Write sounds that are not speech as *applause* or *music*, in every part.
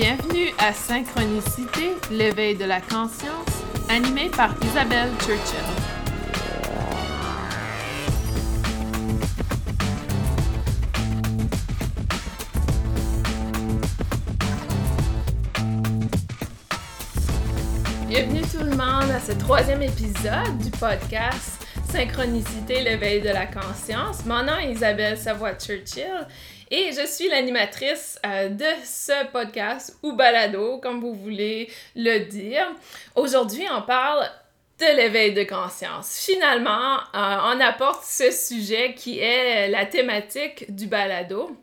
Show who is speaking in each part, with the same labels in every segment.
Speaker 1: Bienvenue à Synchronicité, l'éveil de la conscience, animé par Isabelle Churchill. Bienvenue tout le monde à ce troisième épisode du podcast Synchronicité, l'éveil de la conscience. Mon nom est Isabelle Savoie-Churchill et je suis l'animatrice euh, de ce podcast ou balado, comme vous voulez le dire. Aujourd'hui, on parle de l'éveil de conscience. Finalement, euh, on apporte ce sujet qui est la thématique du balado.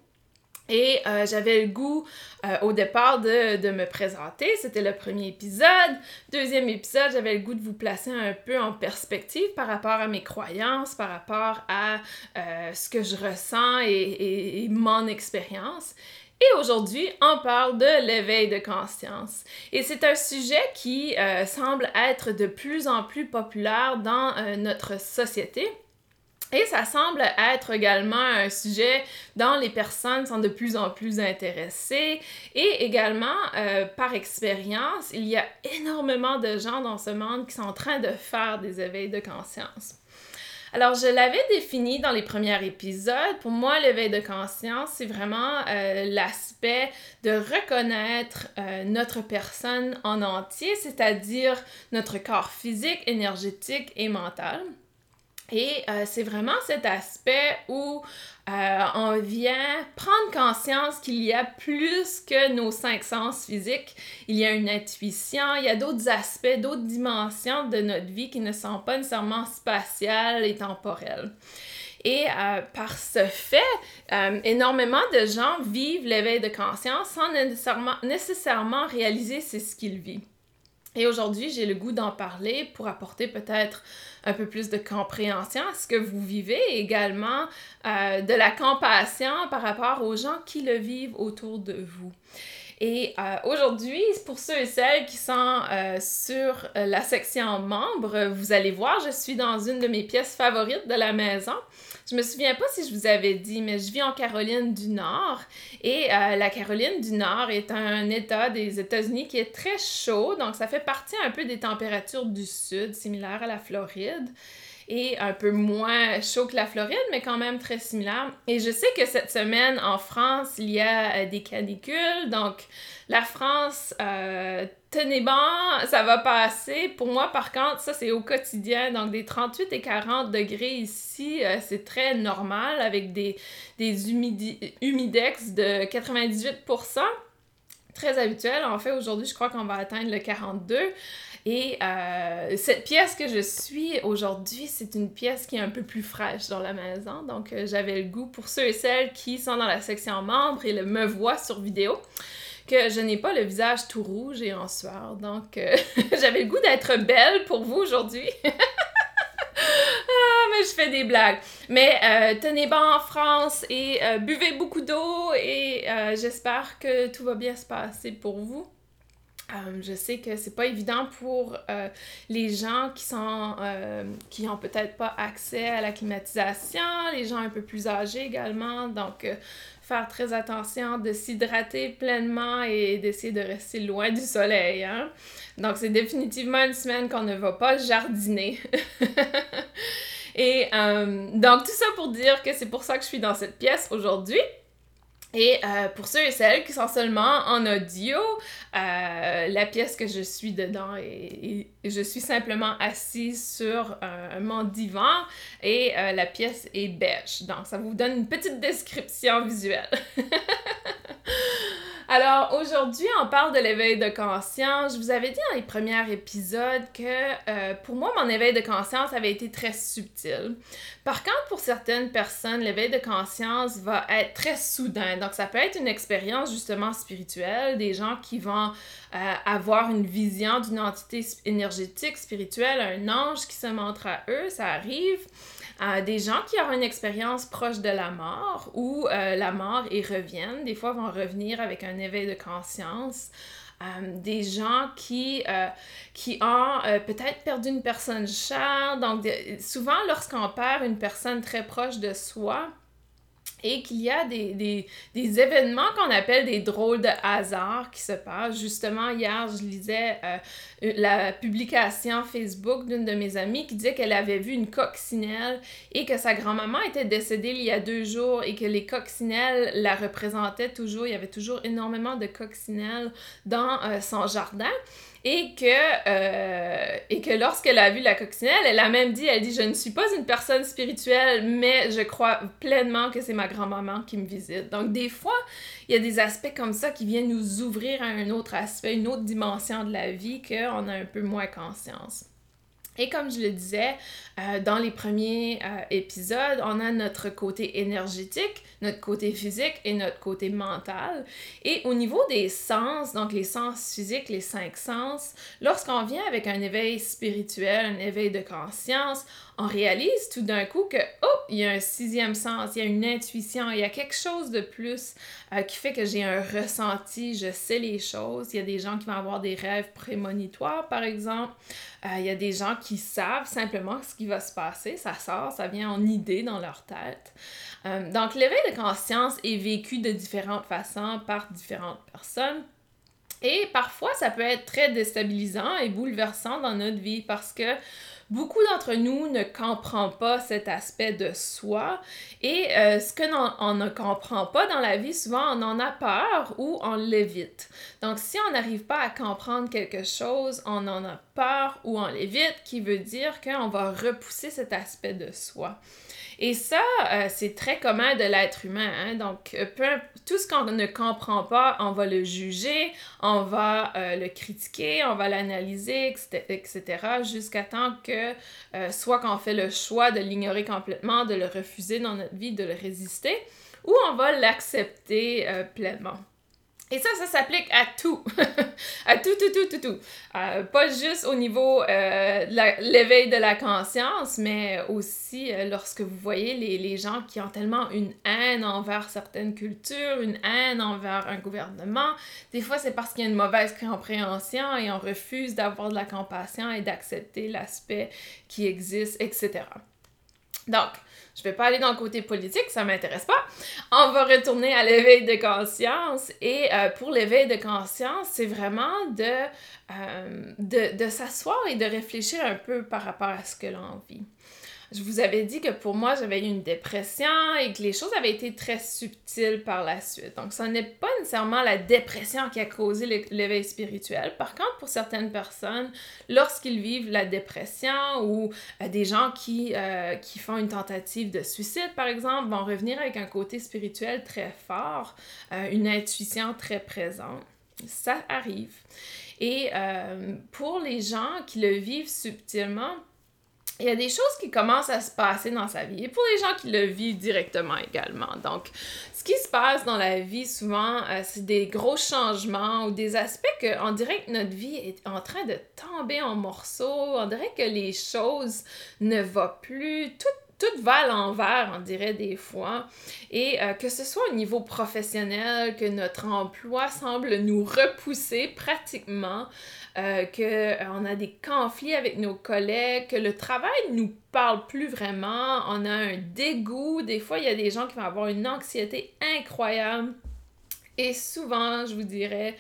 Speaker 1: Et euh, j'avais le goût euh, au départ de, de me présenter. C'était le premier épisode. Deuxième épisode, j'avais le goût de vous placer un peu en perspective par rapport à mes croyances, par rapport à euh, ce que je ressens et, et, mon expérience. Et aujourd'hui, on parle de l'éveil de conscience. Et c'est un sujet qui semble être de plus en plus populaire dans notre société. Et ça semble être également un sujet dont les personnes sont de plus en plus intéressées. Et également, euh, par expérience, il y a énormément de gens dans ce monde qui sont en train de faire des éveils de conscience. Alors, je l'avais défini dans les premiers épisodes. Pour moi, l'éveil de conscience, c'est vraiment euh, l'aspect de reconnaître euh, notre personne en entier, c'est-à-dire notre corps physique, énergétique et mental. Et euh, c'est vraiment cet aspect où euh, on vient prendre conscience qu'il y a plus que nos cinq sens physiques. Il y a une intuition, il y a d'autres aspects, d'autres dimensions de notre vie qui ne sont pas nécessairement spatiales et temporelles. Et euh, par ce fait, énormément de gens vivent l'éveil de conscience sans nécessairement, nécessairement réaliser c'est ce qu'ils vivent. Et aujourd'hui, j'ai le goût d'en parler pour apporter peut-être un peu plus de compréhension à ce que vous vivez et également euh, de la compassion par rapport aux gens qui le vivent autour de vous. Et euh, aujourd'hui, pour ceux et celles qui sont euh, sur la section membres, vous allez voir, je suis dans une de mes pièces favorites de la maison. Je me souviens pas si je vous avais dit, mais je vis en Caroline du Nord. Et euh, la Caroline du Nord est un État des États-Unis qui est très chaud. Donc, ça fait partie un peu des températures du Sud, similaires à la Floride et un peu moins chaud que la Floride, mais quand même très similaire. Et je sais que cette semaine en France, il y a euh, des canicules, donc la France, euh, tenez bon, ça va passer. Pour moi, par contre, ça c'est au quotidien, donc des 38 et 40 degrés ici, euh, c'est très normal avec des, des humidex de 98% très habituel. En fait, aujourd'hui, je crois qu'on va atteindre le 42. Et euh, cette pièce que je suis aujourd'hui, c'est une pièce qui est un peu plus fraîche dans la maison. Donc, euh, j'avais le goût pour ceux et celles qui sont dans la section membres et le me voient sur vidéo que je n'ai pas le visage tout rouge et en sueur. Donc, euh, *laughs* j'avais le goût d'être belle pour vous aujourd'hui. *laughs* je fais des blagues. Mais tenez bon en France et buvez beaucoup d'eau et j'espère que tout va bien se passer pour vous. Euh, je sais que c'est pas évident pour euh, les gens qui sont euh, qui ont peut-être pas accès à la climatisation, les gens un peu plus âgés également, donc faire très attention de s'hydrater pleinement et d'essayer de rester loin du soleil. Hein? Donc c'est définitivement une semaine qu'on ne va pas jardiner. *laughs* et donc tout ça pour dire que c'est pour ça que je suis dans cette pièce aujourd'hui. Et euh, pour ceux et celles qui sont seulement en audio, euh, la pièce que je suis dedans et, je suis simplement assise sur un, mon divan et euh, la pièce est beige. Donc ça vous donne une petite description visuelle. *laughs* Alors aujourd'hui, on parle de l'éveil de conscience. Je vous avais dit dans les premiers épisodes que euh, pour moi, mon éveil de conscience avait été très subtil. Par contre, pour certaines personnes, l'éveil de conscience va être très soudain. Donc ça peut être une expérience justement spirituelle, des gens qui vont euh, avoir une vision d'une entité énergétique, spirituelle, un ange qui se montre à eux, ça arrive des gens qui ont une expérience proche de la mort ou euh, la mort et reviennent, des fois vont revenir avec un éveil de conscience. Euh, des gens qui, euh, qui ont peut-être perdu une personne chère. Donc, souvent, lorsqu'on perd une personne très proche de soi, et qu'il y a des, événements qu'on appelle des drôles de hasard qui se passent. Justement, hier, je lisais euh, la publication Facebook d'une de mes amies qui disait qu'elle avait vu une coccinelle et que sa grand-maman était décédée il y a deux jours et que les coccinelles la représentaient toujours. Il y avait toujours énormément de coccinelles dans euh, son jardin et que, euh, et que lorsqu'elle a vu la coccinelle, elle a même dit, elle dit, je ne suis pas une personne spirituelle, mais je crois pleinement que c'est ma grand-maman qui me visite. Donc des fois, il y a des aspects comme ça qui viennent nous ouvrir à un autre aspect, une autre dimension de la vie qu'on a un peu moins conscience. Et comme je le disais, euh, dans les premiers euh, épisodes, on a notre côté énergétique, notre côté physique et notre côté mental. Et au niveau des sens, donc les sens physiques, les cinq sens, lorsqu'on vient avec un éveil spirituel, un éveil de conscience, on réalise tout d'un coup que, oh, il y a un sixième sens, il y a une intuition, il y a quelque chose de plus euh, qui fait que j'ai un ressenti, je sais les choses. Il y a des gens qui vont avoir des rêves prémonitoires, par exemple. Euh, il y a des gens qui savent simplement ce qui va se passer. Ça sort, ça vient en idée dans leur tête. Euh, donc, l'éveil de conscience est vécu de différentes façons par différentes personnes. Et parfois, ça peut être très déstabilisant et bouleversant dans notre vie parce que beaucoup d'entre nous ne comprennent pas cet aspect de soi et euh, ce que on, ne comprend pas dans la vie, souvent on en a peur ou on l'évite. Donc si on n'arrive pas à comprendre quelque chose, on en a peur ou on l'évite, qui veut dire qu'on va repousser cet aspect de soi. Et ça, euh, c'est très commun de l'être humain. Hein. Donc, euh, tout ce qu'on ne comprend pas, on va le juger, on va euh, le critiquer, on va l'analyser, etc., jusqu'à temps que soit qu'on fait le choix de l'ignorer complètement, de le refuser dans notre vie, de le résister, ou on va l'accepter pleinement. Et ça, ça s'applique à tout. *laughs* à tout, tout, tout, tout, tout. Euh, pas juste au niveau euh, de l'éveil de la conscience, mais aussi euh, lorsque vous voyez les, les, gens qui ont tellement une haine envers certaines cultures, une haine envers un gouvernement. Des fois, c'est parce qu'il y a une mauvaise compréhension et on refuse d'avoir de la compassion et d'accepter l'aspect qui existe, etc. Donc, je vais pas aller dans le côté politique, ça m'intéresse pas. On va retourner à l'éveil de conscience. Et euh, pour l'éveil de conscience, c'est vraiment de, euh, de, de s'asseoir et de réfléchir un peu par rapport à ce que l'on vit je vous avais dit que pour moi, j'avais eu une dépression et que les choses avaient été très subtiles par la suite. Donc, ce n'est pas nécessairement la dépression qui a causé l'éveil spirituel. Par contre, pour certaines personnes, lorsqu'ils vivent la dépression ou euh, des gens qui, euh, qui font une tentative de suicide, par exemple, vont revenir avec un côté spirituel très fort, euh, une intuition très présente. Ça arrive. Et pour les gens qui le vivent subtilement, il y a des choses qui commencent à se passer dans sa vie. Et pour les gens qui le vivent directement également. Donc, ce qui se passe dans la vie, souvent, euh, c'est des gros changements ou des aspects que on dirait que notre vie est en train de tomber en morceaux. On dirait que les choses ne vont plus. Tout tout va à l'envers, on dirait des fois. Et euh, que ce soit au niveau professionnel, que notre emploi semble nous repousser pratiquement, euh, qu'on euh, a des conflits avec nos collègues, que le travail nous parle plus vraiment, on a un dégoût. Des fois, il y a des gens qui vont avoir une anxiété incroyable. Et souvent, je vous dirais,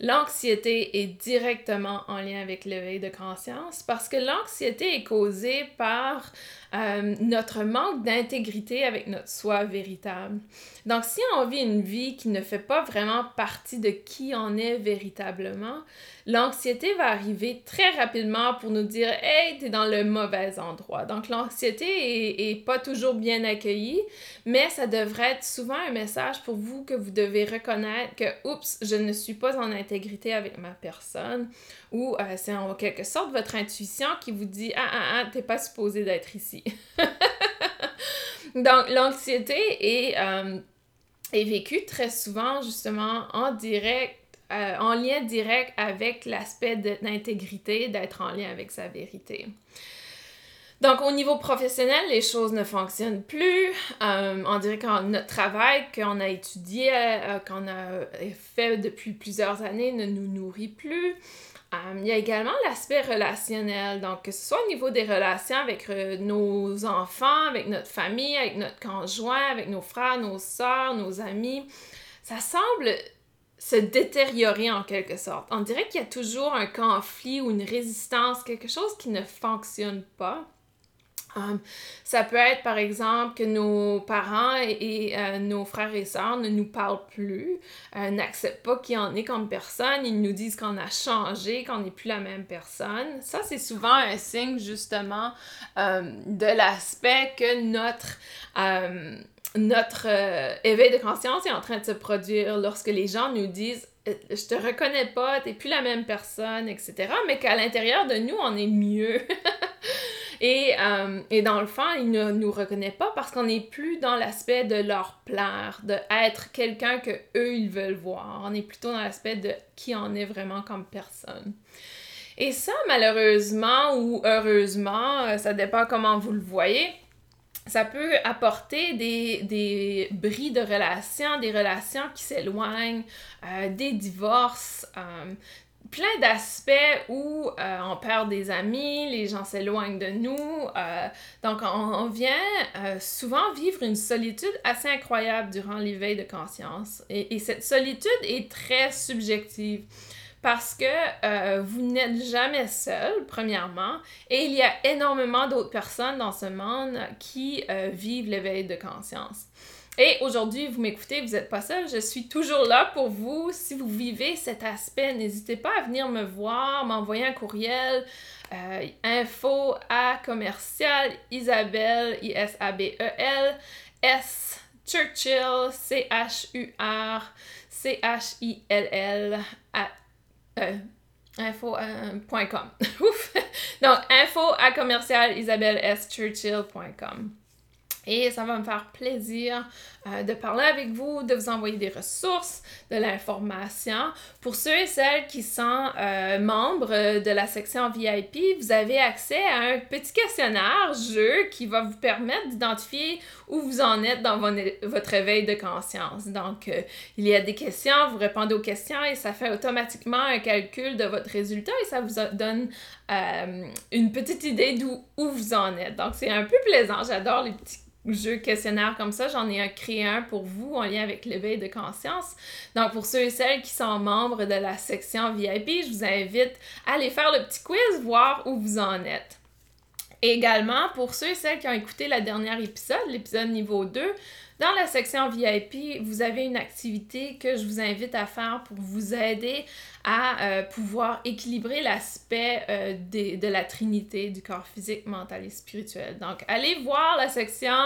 Speaker 1: L'anxiété est directement en lien avec l'éveil de conscience parce que l'anxiété est causée par euh, notre manque d'intégrité avec notre soi véritable. Donc, si on vit une vie qui ne fait pas vraiment partie de qui on est véritablement, l'anxiété va arriver très rapidement pour nous dire Hey, t'es dans le mauvais endroit. Donc, l'anxiété est, pas toujours bien accueillie, mais ça devrait être souvent un message pour vous que vous devez reconnaître que Oups, je ne suis pas en intégrité avec ma personne, ou euh, c'est en quelque sorte votre intuition qui vous dit Ah, ah, ah, t'es pas supposé d'être ici. *laughs* Donc, l'anxiété est. Euh, est vécu très souvent justement en direct, euh, en lien direct avec l'aspect d'intégrité, d'être en lien avec sa vérité. Donc, au niveau professionnel, les choses ne fonctionnent plus. Euh, on dirait que notre travail qu'on a étudié, qu'on a fait depuis plusieurs années ne nous nourrit plus. Il y a également l'aspect relationnel, donc que ce soit au niveau des relations avec nos enfants, avec notre famille, avec notre conjoint, avec nos frères, nos soeurs, nos amis, ça semble se détériorer en quelque sorte. On dirait qu'il y a toujours un conflit ou une résistance, quelque chose qui ne fonctionne pas. Um, ça peut être par exemple que nos parents et, euh, nos frères et sœurs ne nous parlent plus, euh, n'acceptent pas qui en est comme personne, ils nous disent qu'on a changé, qu'on n'est plus la même personne. Ça, c'est souvent un signe justement euh, de l'aspect que notre notre euh, éveil de conscience est en train de se produire lorsque les gens nous disent euh, je te reconnais pas, t'es plus la même personne, etc. Mais qu'à l'intérieur de nous, on est mieux. *laughs* et, euh, et, dans le fond, ils ne nous reconnaissent pas parce qu'on n'est plus dans l'aspect de leur plaire, de être quelqu'un que eux ils veulent voir. On est plutôt dans l'aspect de qui on est vraiment comme personne. Et ça, malheureusement ou heureusement, ça dépend comment vous le voyez, ça peut apporter des, des bris de relations, des relations qui s'éloignent, euh, des divorces, euh, plein d'aspects où euh, on perd des amis, les gens s'éloignent de nous. donc, on, vient souvent vivre une solitude assez incroyable durant l'éveil de conscience. Et, et, cette solitude est très subjective parce que euh, vous n'êtes jamais seul, premièrement, et il y a énormément d'autres personnes dans ce monde qui euh, vivent l'éveil de conscience. Et aujourd'hui, vous m'écoutez, vous n'êtes pas seul, je suis toujours là pour vous. Si vous vivez cet aspect, n'hésitez pas à venir me voir, m'envoyer un courriel, euh, info à commercial Isabelle, I-S-A-B-E-L, S, Churchill, C-H-U-R, C-H-I-L-L, à euh, info.com. *laughs* Ouf! Donc, info à commercial et ça va me faire plaisir euh, de parler avec vous, de vous envoyer des ressources, de l'information. Pour ceux et celles qui sont euh, membres de la section VIP, vous avez accès à un petit questionnaire jeu qui va vous permettre d'identifier où vous en êtes dans votre éveil de conscience. Donc, euh, il y a des questions, vous répondez aux questions et ça fait automatiquement un calcul de votre résultat et ça vous donne une petite idée d'où vous en êtes. Donc, c'est un peu plaisant. J'adore les petits jeu questionnaire comme ça. J'en ai créé un pour vous en lien avec l'éveil de conscience. Donc, pour ceux et celles qui sont membres de la section VIP, je vous invite à aller faire le petit quiz, voir où vous en êtes. Également, pour ceux et celles qui ont écouté le dernier épisode, l'épisode niveau 2, dans la section VIP, vous avez une activité que je vous invite à faire pour vous aider à euh, pouvoir équilibrer l'aspect euh, de la trinité du corps physique, mental et spirituel. Donc, allez voir la section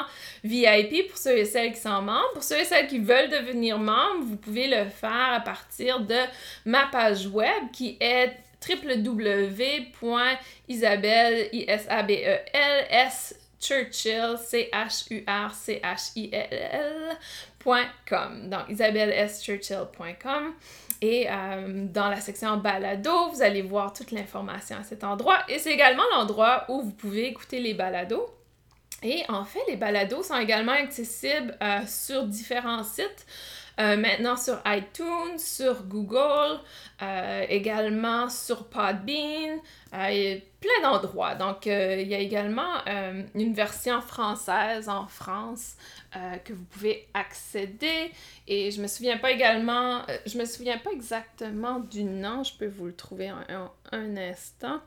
Speaker 1: VIP pour ceux et celles qui sont membres. Pour ceux et celles qui veulent devenir membres, vous pouvez le faire à partir de ma page web qui est www.isabelle, i s a b e l s Churchill, C-H-U-R-C-H-I-L-L.com. Donc, isabelleschurchill.com. Et euh, dans la section balado, vous allez voir toute l'information à cet endroit. Et c'est également l'endroit où vous pouvez écouter les balados. Et en fait, les balados sont également accessibles euh, sur différents sites. Euh, maintenant sur iTunes, sur Google, euh, également sur Podbean, euh, plein d'endroits. Donc, il y a également une version française en France que vous pouvez accéder. Et je me souviens pas également, je me souviens pas exactement du nom, je peux vous le trouver en un, instant.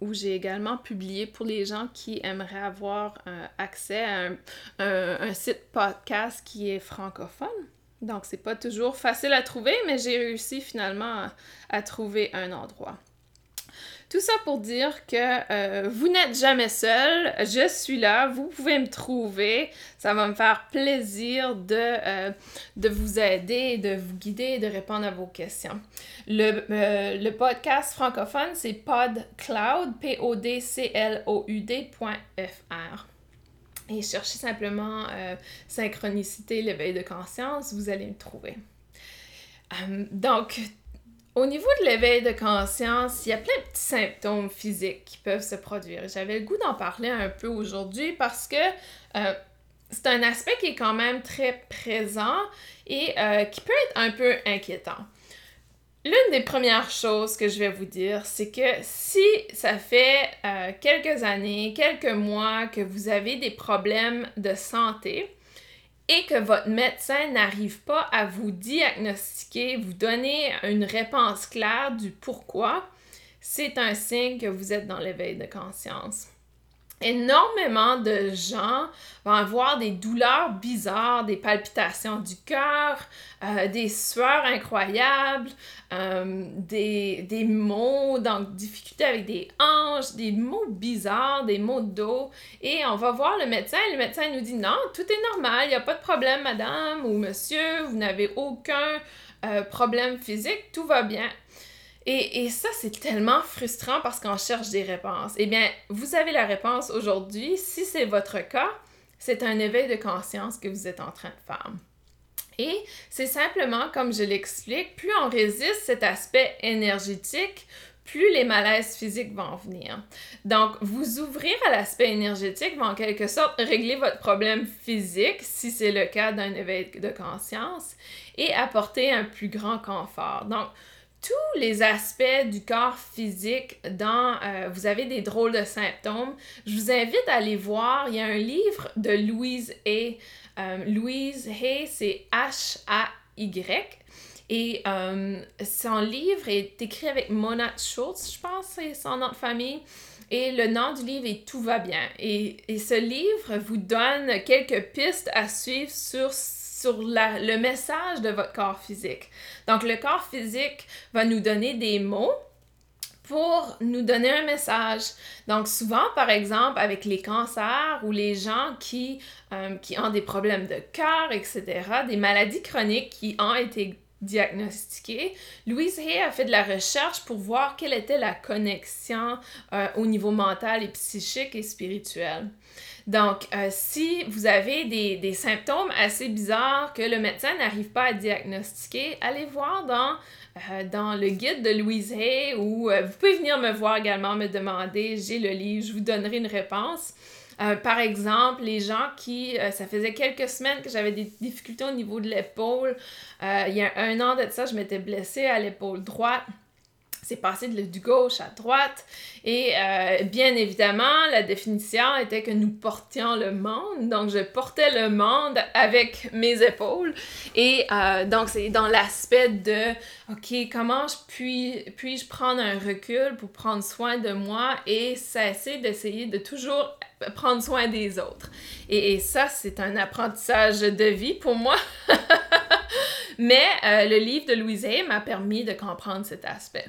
Speaker 1: où j'ai également publié pour les gens qui aimeraient avoir accès à un, site podcast qui est francophone. Donc, c'est pas toujours facile à trouver, mais j'ai réussi finalement à, trouver un endroit. Tout ça pour dire que euh, vous n'êtes jamais seul, je suis là, vous pouvez me trouver, ça va me faire plaisir de, euh, vous aider, de vous guider, de répondre à vos questions. Le, euh, le podcast francophone, c'est podcloud, P-O-D-C-L-O-U-D.fr et cherchez simplement euh, synchronicité, l'éveil de conscience, vous allez me trouver. Euh, donc, au niveau de l'éveil de conscience, il y a plein de petits symptômes physiques qui peuvent se produire. J'avais le goût d'en parler un peu aujourd'hui parce que euh, c'est un aspect qui est quand même très présent et qui peut être un peu inquiétant. L'une des premières choses que je vais vous dire, c'est que si ça fait euh, quelques années, quelques mois que vous avez des problèmes de santé et que votre médecin n'arrive pas à vous diagnostiquer, vous donner une réponse claire du pourquoi, c'est un signe que vous êtes dans l'éveil de conscience énormément de gens vont avoir des douleurs bizarres, des palpitations du cœur, euh, des sueurs incroyables, euh, des, des maux, donc difficultés avec des hanches, des maux bizarres, des maux de dos. Et on va voir le médecin. Le médecin nous dit non, tout est normal, il n'y a pas de problème, madame ou monsieur, vous n'avez aucun euh, problème physique, tout va bien. Et, ça, c'est tellement frustrant parce qu'on cherche des réponses. Eh bien, vous avez la réponse aujourd'hui. Si c'est votre cas, c'est un éveil de conscience que vous êtes en train de faire. Et c'est simplement, comme je l'explique, plus on résiste cet aspect énergétique, plus les malaises physiques vont venir. Donc, vous ouvrir à l'aspect énergétique va en quelque sorte régler votre problème physique, si c'est le cas d'un éveil de conscience, et apporter un plus grand confort. Donc, tous les aspects du corps physique dans euh, vous avez des drôles de symptômes, je vous invite à aller voir. Il y a un livre de Louise Hay. Euh, Louise Hay, c'est H-A-Y. Et euh, son livre est écrit avec Mona Schultz, je pense, c'est son nom de famille. Et le nom du livre est Tout va bien. Et, et ce livre vous donne quelques pistes à suivre sur sur le message de votre corps physique. Donc, le corps physique va nous donner des mots pour nous donner un message. Donc souvent, par exemple, avec les cancers ou les gens qui, euh, qui ont des problèmes de cœur, etc., des maladies chroniques qui ont été diagnostiquées, Louise Hay a fait de la recherche pour voir quelle était la connexion euh, au niveau mental et psychique et spirituel. Donc, euh, si vous avez des, symptômes assez bizarres que le médecin n'arrive pas à diagnostiquer, allez voir dans, euh, le guide de Louise Hay ou vous pouvez venir me voir également, me demander, j'ai le livre, je vous donnerai une réponse. Par exemple, les gens qui, ça faisait quelques semaines que j'avais des difficultés au niveau de l'épaule. il y a un an de ça, je m'étais blessée à l'épaule droite c'est passé de, du gauche à droite. Et euh, bien évidemment, la définition était que nous portions le monde. Donc, je portais le monde avec mes épaules. Et euh, donc, c'est dans l'aspect de, OK, comment je puis, puis-je prendre un recul pour prendre soin de moi et cesser d'essayer de toujours prendre soin des autres. Et, ça, c'est un apprentissage de vie pour moi. *laughs* Mais euh, le livre de Louise m'a permis de comprendre cet aspect.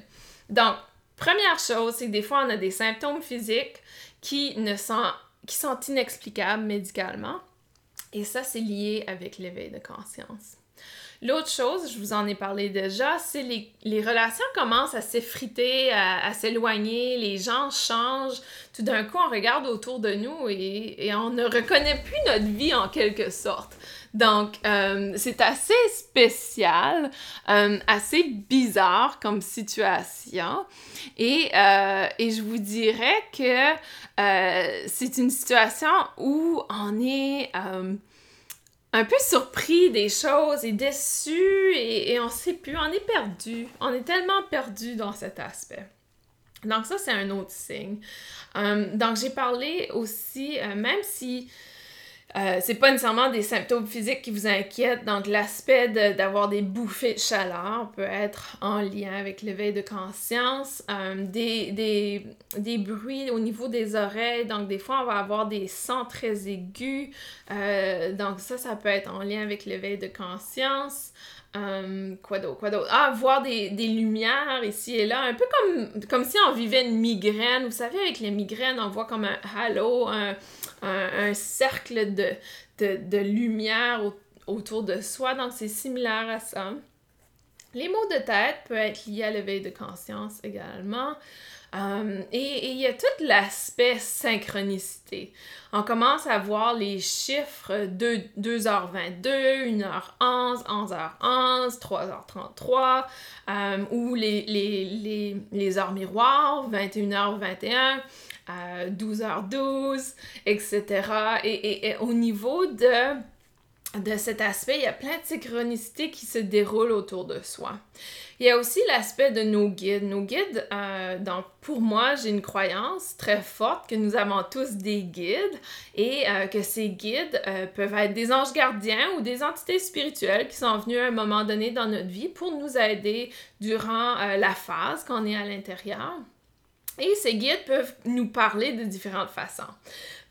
Speaker 1: Donc, première chose, c'est que des fois, on a des symptômes physiques qui, ne sont, qui sont inexplicables médicalement. Et ça, c'est lié avec l'éveil de conscience. L'autre chose, je vous en ai parlé déjà, c'est les, les relations commencent à s'effriter, à, s'éloigner, les gens changent. Tout d'un coup, on regarde autour de nous et, et on ne reconnaît plus notre vie en quelque sorte. Donc, euh, c'est assez spécial, euh, assez bizarre comme situation. Et, euh, et je vous dirais que c'est une situation où on est un peu surpris des choses et déçu et, et on sait plus, on est perdu. On est tellement perdu dans cet aspect. Donc ça, c'est un autre signe. donc j'ai parlé aussi, même si euh, c'est pas nécessairement des symptômes physiques qui vous inquiètent, donc l'aspect d'avoir des bouffées de chaleur peut être en lien avec l'éveil de conscience, euh, des, bruits au niveau des oreilles, donc des fois on va avoir des sons très aigus, euh, donc ça, ça peut être en lien avec l'éveil de conscience. quoi d'autre, quoi d'autre? Ah, voir des, des, lumières ici et là, un peu comme, comme si on vivait une migraine. Vous savez, avec les migraines, on voit comme un halo, un, un, cercle de, lumière autour de soi. Donc, c'est similaire à ça. Les maux de tête peuvent être liés à l'éveil de conscience également. Euh, et il y a tout l'aspect synchronicité. On commence à voir les chiffres de 2h22, 1h11, 11h11, 3h33, ou les, heures miroirs, 21h21, 12h12, etc. Et, et, au niveau de de cet aspect, il y a plein de synchronicités qui se déroulent autour de soi. Il y a aussi l'aspect de nos guides. Nos guides, euh, donc pour moi, j'ai une croyance très forte que nous avons tous des guides et euh, que ces guides euh, peuvent être des anges gardiens ou des entités spirituelles qui sont venues à un moment donné dans notre vie pour nous aider durant la phase qu'on est à l'intérieur. Et ces guides peuvent nous parler de différentes façons.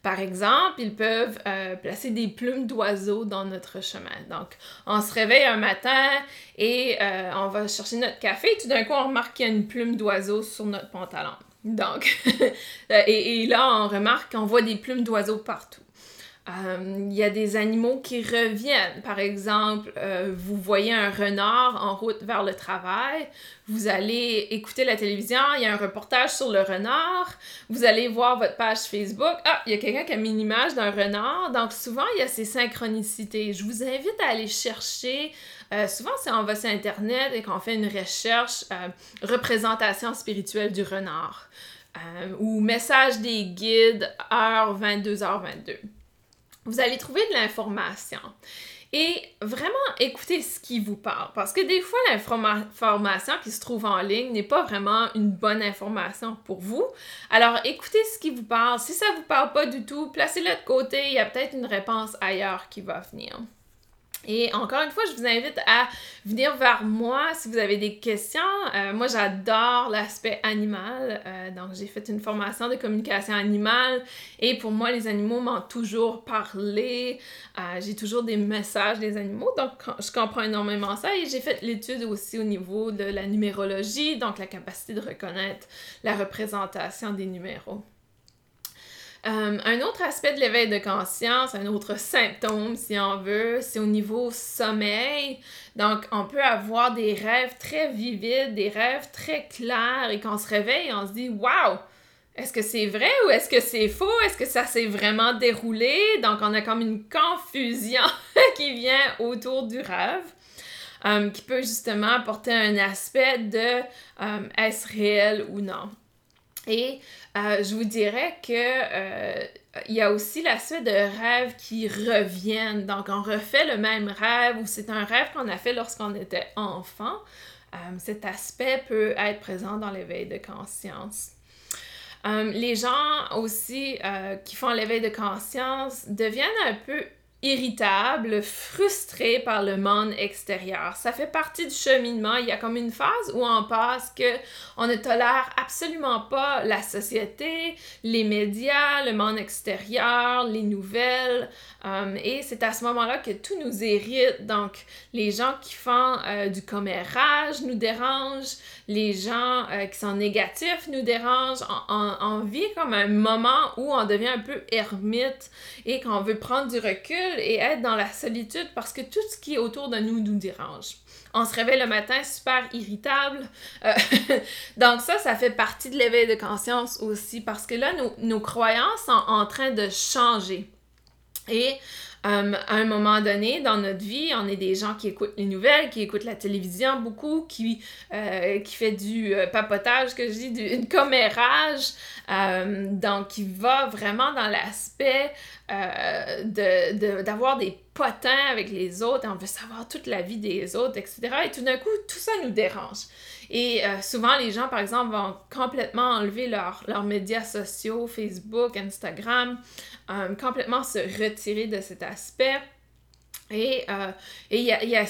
Speaker 1: Par exemple, ils peuvent euh, placer des plumes d'oiseaux dans notre chemin. Donc, on se réveille un matin et euh, on va chercher notre café. Tout d'un coup, on remarque qu'il y a une plume d'oiseau sur notre pantalon. Donc, *laughs* et, et, là, on remarque qu'on voit des plumes d'oiseaux partout. Euh, il y a des animaux qui reviennent. Par exemple, euh, vous voyez un renard en route vers le travail, vous allez écouter la télévision, il y a un reportage sur le renard, vous allez voir votre page Facebook, ah, il y a quelqu'un qui a mis une image d'un renard. Donc souvent, il y a ces synchronicités. Je vous invite à aller chercher, euh, souvent c'est on va sur Internet et qu'on fait une recherche représentation spirituelle du renard. ou message des guides, heure 22h22 vous allez trouver de l'information. Et vraiment écoutez ce qui vous parle. Parce que des fois, l'information qui se trouve en ligne n'est pas vraiment une bonne information pour vous. Alors écoutez ce qui vous parle. Si ça ne vous parle pas du tout, placez-le de côté. Il y a peut-être une réponse ailleurs qui va venir. Et encore une fois, je vous invite à venir vers moi si vous avez des questions. Euh, moi, j'adore l'aspect animal. Euh, donc, j'ai fait une formation de communication animale et pour moi, les animaux m'ont toujours parlé. Euh, j'ai toujours des messages des animaux. Donc, je comprends énormément ça. Et j'ai fait l'étude aussi au niveau de la numérologie, donc la capacité de reconnaître la représentation des numéros. Euh, un autre aspect de l'éveil de conscience, un autre symptôme, si on veut, c'est au niveau sommeil. Donc, on peut avoir des rêves très vivides, des rêves très clairs, et quand on se réveille, on se dit Waouh! Est-ce que c'est vrai ou est-ce que c'est faux? Est-ce que ça s'est vraiment déroulé? Donc, on a comme une confusion *laughs* qui vient autour du rêve. Euh, qui peut justement apporter un aspect de euh, est-ce réel ou non? Et euh, je vous dirais que euh, il y a aussi l'aspect de rêves qui reviennent. Donc, on refait le même rêve ou c'est un rêve qu'on a fait lorsqu'on était enfant. Euh, cet aspect peut être présent dans l'éveil de conscience. les gens aussi qui font l'éveil de conscience deviennent un peu irritable, frustré par le monde extérieur. Ça fait partie du cheminement. Il y a comme une phase où on passe que on ne tolère absolument pas la société, les médias, le monde extérieur, les nouvelles. Um, et c'est à ce moment-là que tout nous irrite. Donc, les gens qui font euh, du commérage nous dérangent, les gens euh, qui sont négatifs nous dérangent. On, vit comme un moment où on devient un peu ermite et qu'on veut prendre du recul et être dans la solitude parce que tout ce qui est autour de nous nous dérange. On se réveille le matin super irritable. Euh, *laughs* donc ça, ça fait partie de l'éveil de conscience aussi parce que là, nos, nos croyances sont en train de changer. Et euh, à un moment donné, dans notre vie, on est des gens qui écoutent les nouvelles, qui écoutent la télévision beaucoup, qui, euh, qui fait du euh, papotage, que je dis, du commérage, donc qui va vraiment dans l'aspect d'avoir de, des potins avec les autres, on veut savoir toute la vie des autres, etc. Et tout d'un coup, tout ça nous dérange. Et souvent, les gens, par exemple, vont complètement enlever leurs médias sociaux, Facebook, Instagram, euh, complètement se retirer de cet aspect. Et, euh, y a, y a,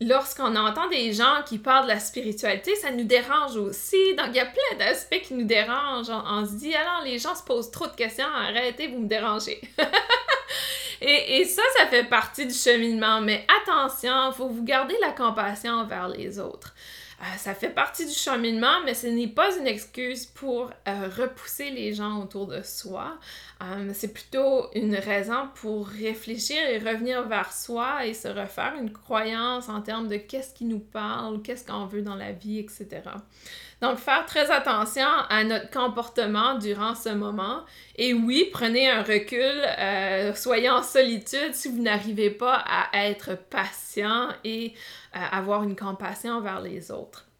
Speaker 1: lorsqu'on entend des gens qui parlent de la spiritualité, ça nous dérange aussi. Donc, il y a plein d'aspects qui nous dérangent. On, se dit, alors, les gens se posent trop de questions, arrêtez, vous me dérangez. *laughs* et, et, ça, ça fait partie du cheminement. Mais attention, il faut vous garder la compassion envers les autres. Euh, ça fait partie du cheminement, mais ce n'est pas une excuse pour euh, repousser les gens autour de soi. Euh, c'est plutôt une raison pour réfléchir et revenir vers soi et se refaire une croyance en termes de qu'est-ce qui nous parle, qu'est-ce qu'on veut dans la vie, etc. Donc, faire très attention à notre comportement durant ce moment. Et oui, prenez un recul, soyez en solitude si vous n'arrivez pas à être patient et avoir une compassion envers les autres.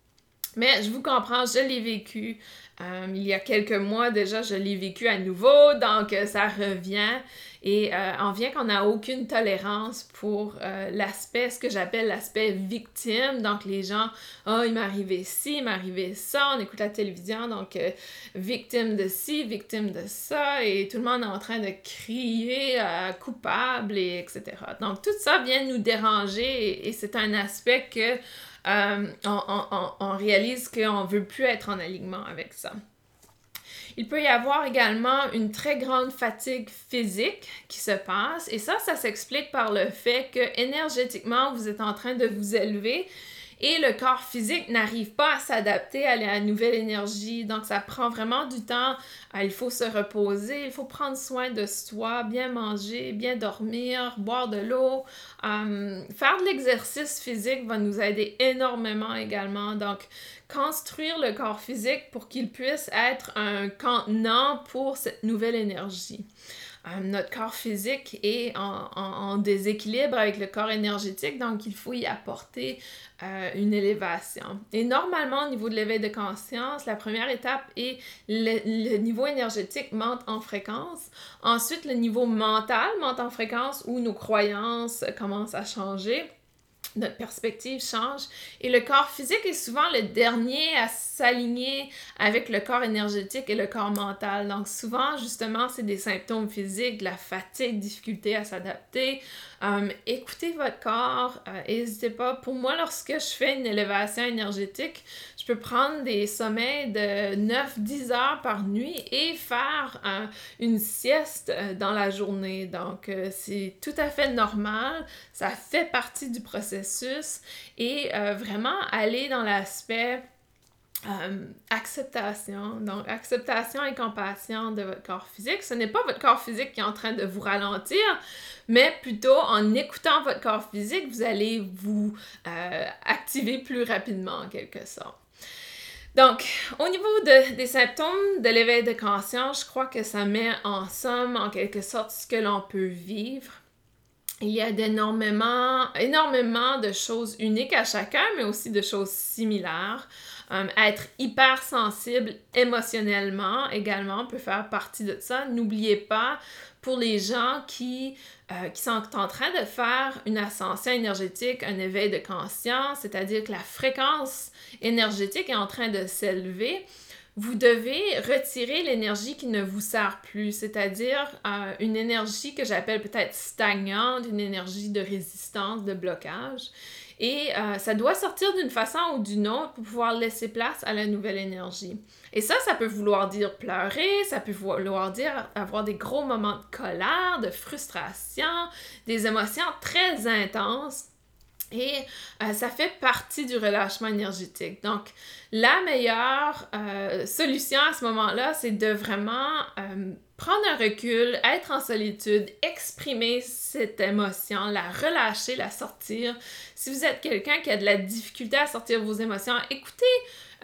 Speaker 1: Mais je vous comprends, je l'ai vécu. Euh, il y a quelques mois déjà, je l'ai vécu à nouveau, donc euh, ça revient. Et euh, on vient qu'on n'a aucune tolérance pour l'aspect, ce que j'appelle l'aspect victime. Donc les gens, oh, il m'est arrivé ci, il m'est arrivé ça, on écoute la télévision, donc victime de ci, victime de ça, et tout le monde est en train de crier coupable, et etc. Donc tout ça vient nous déranger et c'est un aspect que euh, on, réalise qu'on ne veut plus être en alignement avec ça. Il peut y avoir également une très grande fatigue physique qui se passe et ça, ça s'explique par le fait que énergétiquement, vous êtes en train de vous élever et le corps physique n'arrive pas à s'adapter à la nouvelle énergie. Donc, ça prend vraiment du temps. Euh, il faut se reposer, il faut prendre soin de soi, bien manger, bien dormir, boire de l'eau. Euh, faire de l'exercice physique va nous aider énormément également. Donc, construire le corps physique pour qu'il puisse être un contenant pour cette nouvelle énergie. Euh, notre corps physique est en, déséquilibre avec le corps énergétique, donc il faut y apporter euh, une élévation. Et normalement, au niveau de l'éveil de conscience, la première étape est le, le, niveau énergétique monte en fréquence. Ensuite, le niveau mental monte en fréquence où nos croyances commencent à changer notre perspective change et le corps physique est souvent le dernier à s'aligner avec le corps énergétique et le corps mental. Donc souvent, justement, c'est des symptômes physiques, la fatigue, difficulté à s'adapter. Euh, écoutez votre corps, euh, n'hésitez pas. Pour moi, lorsque je fais une élévation énergétique, je peux prendre des sommeils de 9-10 heures par nuit et faire euh, une sieste dans la journée. Donc, c'est tout à fait normal. Ça fait partie du processus et vraiment aller dans l'aspect euh, acceptation. Donc, acceptation et compassion de votre corps physique. Ce n'est pas votre corps physique qui est en train de vous ralentir, mais plutôt en écoutant votre corps physique, vous allez vous euh, activer plus rapidement en quelque sorte. Donc, au niveau des symptômes de l'éveil de conscience, je crois que ça met en somme, en quelque sorte, ce que l'on peut vivre. Il y a énormément, énormément de choses uniques à chacun, mais aussi de choses similaires. Euh, être hypersensible émotionnellement également peut faire partie de ça. N'oubliez pas, pour les gens qui, euh, qui sont en train de faire une ascension énergétique, un éveil de conscience, c'est-à-dire que la fréquence énergétique est en train de s'élever, vous devez retirer l'énergie qui ne vous sert plus, c'est-à-dire euh, une énergie que j'appelle peut-être stagnante, une énergie de résistance, de blocage. Et euh, ça doit sortir d'une façon ou d'une autre pour pouvoir laisser place à la nouvelle énergie. Et ça, ça peut vouloir dire pleurer, ça peut vouloir dire avoir des gros moments de colère, de frustration, des émotions très intenses. Et euh, ça fait partie du relâchement énergétique. Donc, la meilleure euh, solution à ce moment-là, c'est de vraiment prendre un recul, être en solitude, exprimer cette émotion, la relâcher, la sortir. Si vous êtes quelqu'un qui a de la difficulté à sortir vos émotions, écoutez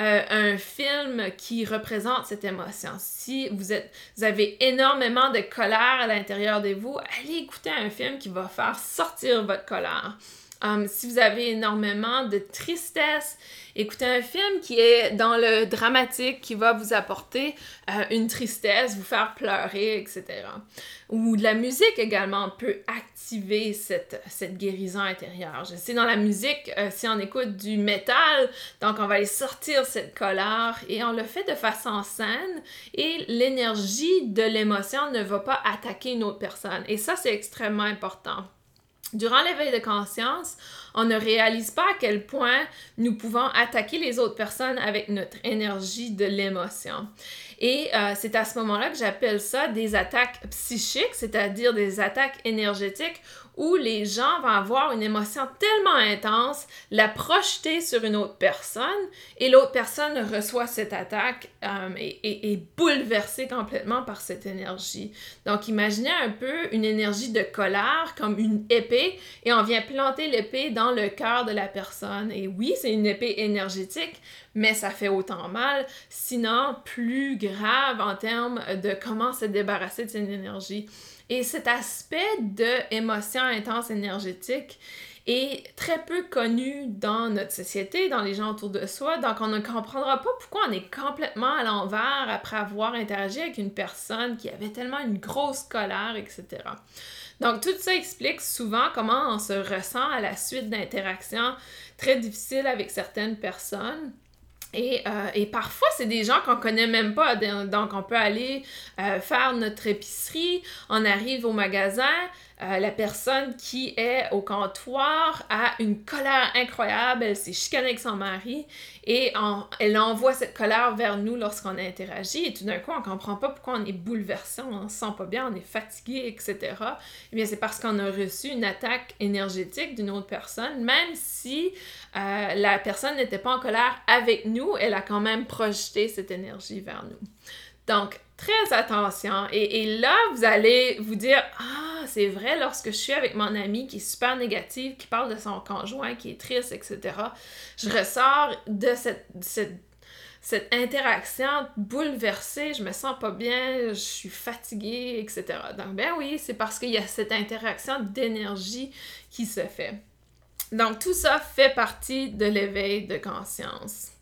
Speaker 1: euh, un film qui représente cette émotion. Si vous, êtes, vous avez énormément de colère à l'intérieur de vous, allez écouter un film qui va faire sortir votre colère. Um, si vous avez énormément de tristesse, écoutez un film qui est dans le dramatique, qui va vous apporter euh, une tristesse, vous faire pleurer, etc. Ou de la musique également peut activer cette, cette guérison intérieure. Je sais, dans la musique, euh, si on écoute du métal, donc on va aller sortir cette colère et on le fait de façon saine et l'énergie de l'émotion ne va pas attaquer une autre personne. Et ça, c'est extrêmement important. Durant l'éveil de conscience, on ne réalise pas à quel point nous pouvons attaquer les autres personnes avec notre énergie de l'émotion. Et euh, c'est à ce moment-là que j'appelle ça des attaques psychiques, c'est-à-dire des attaques énergétiques où les gens vont avoir une émotion tellement intense, la projeter sur une autre personne, et l'autre personne reçoit cette attaque euh, et, est bouleversée complètement par cette énergie. Donc imaginez un peu une énergie de colère comme une épée, et on vient planter l'épée dans le cœur de la personne. Et oui, c'est une épée énergétique, mais ça fait autant mal, sinon plus grave en termes de comment se débarrasser de cette énergie. Et cet aspect de émotion intense énergétique est très peu connu dans notre société, dans les gens autour de soi, donc on ne comprendra pas pourquoi on est complètement à l'envers après avoir interagi avec une personne qui avait tellement une grosse colère, etc. Donc tout ça explique souvent comment on se ressent à la suite d'interactions très difficiles avec certaines personnes. Et, euh, et, parfois, c'est des gens qu'on connaît même pas. Donc, on peut aller euh, faire notre épicerie, on arrive au magasin, euh, la personne qui est au comptoir a une colère incroyable, elle s'est chicanée avec son mari et elle envoie cette colère vers nous lorsqu'on interagit et tout d'un coup on comprend pas pourquoi on est bouleversé, on se sent pas bien, on est fatigué, etc. Eh bien c'est parce qu'on a reçu une attaque énergétique d'une autre personne, même si euh, la personne n'était pas en colère avec nous, elle a quand même projeté cette énergie vers nous. Donc, très attention. Et, là, vous allez vous dire, ah, c'est vrai, lorsque je suis avec mon ami qui est super négative, qui parle de son conjoint, qui est triste, etc., je ressors de cette, cette, cette interaction bouleversée, je me sens pas bien, je suis fatiguée, etc. Donc, ben oui, c'est parce qu'il y a cette interaction d'énergie qui se fait. Donc, tout ça fait partie de l'éveil de conscience.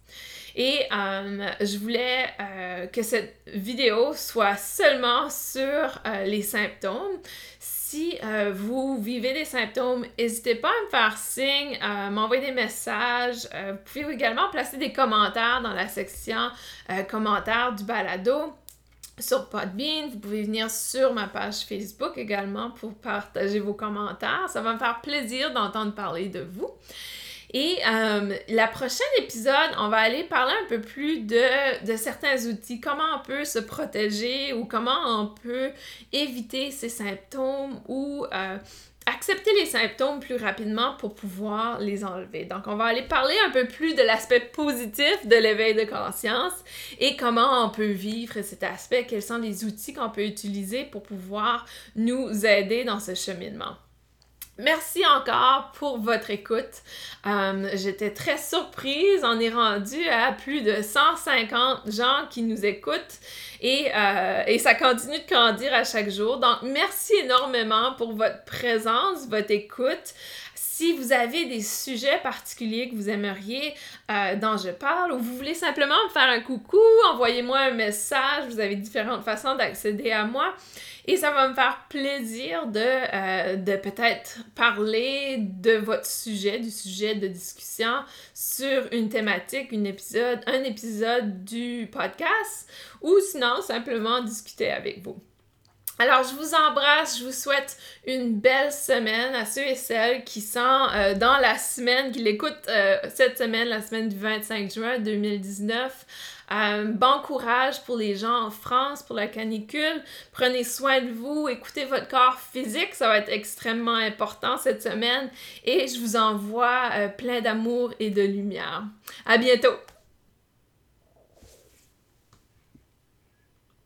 Speaker 1: Et euh, je voulais euh, que cette vidéo soit seulement sur euh, les symptômes. Si vous vivez des symptômes, n'hésitez pas à me faire signe, m'envoyer des messages. vous pouvez également placer des commentaires dans la section commentaires du balado sur Podbean. Vous pouvez venir sur ma page Facebook également pour partager vos commentaires. Ça va me faire plaisir d'entendre parler de vous. Et euh, la prochaine épisode, on va aller parler un peu plus de, de, certains outils, comment on peut se protéger ou comment on peut éviter ces symptômes ou euh, accepter les symptômes plus rapidement pour pouvoir les enlever. Donc, on va aller parler un peu plus de l'aspect positif de l'éveil de conscience et comment on peut vivre cet aspect, quels sont les outils qu'on peut utiliser pour pouvoir nous aider dans ce cheminement? Merci encore pour votre écoute. Euh, j'étais très surprise. On est rendu à plus de 150 gens qui nous écoutent et, euh, et, ça continue de grandir à chaque jour. Donc, merci énormément pour votre présence, votre écoute. Si vous avez des sujets particuliers que vous aimeriez euh, dont je parle ou vous voulez simplement me faire un coucou, envoyez-moi un message. Vous avez différentes façons d'accéder à moi. Et ça va me faire plaisir de, euh, de peut-être parler de votre sujet, du sujet de discussion sur une thématique, une épisode, un épisode du podcast ou sinon simplement discuter avec vous. Alors, je vous embrasse, je vous souhaite une belle semaine à ceux et celles qui sont euh, dans la semaine, qui l'écoutent euh, cette semaine, la semaine du 25 juin 2019. Euh, bon courage pour les gens en France, pour la canicule. Prenez soin de vous, écoutez votre corps physique, ça va être extrêmement important cette semaine. Et je vous envoie plein d'amour et de lumière. À bientôt!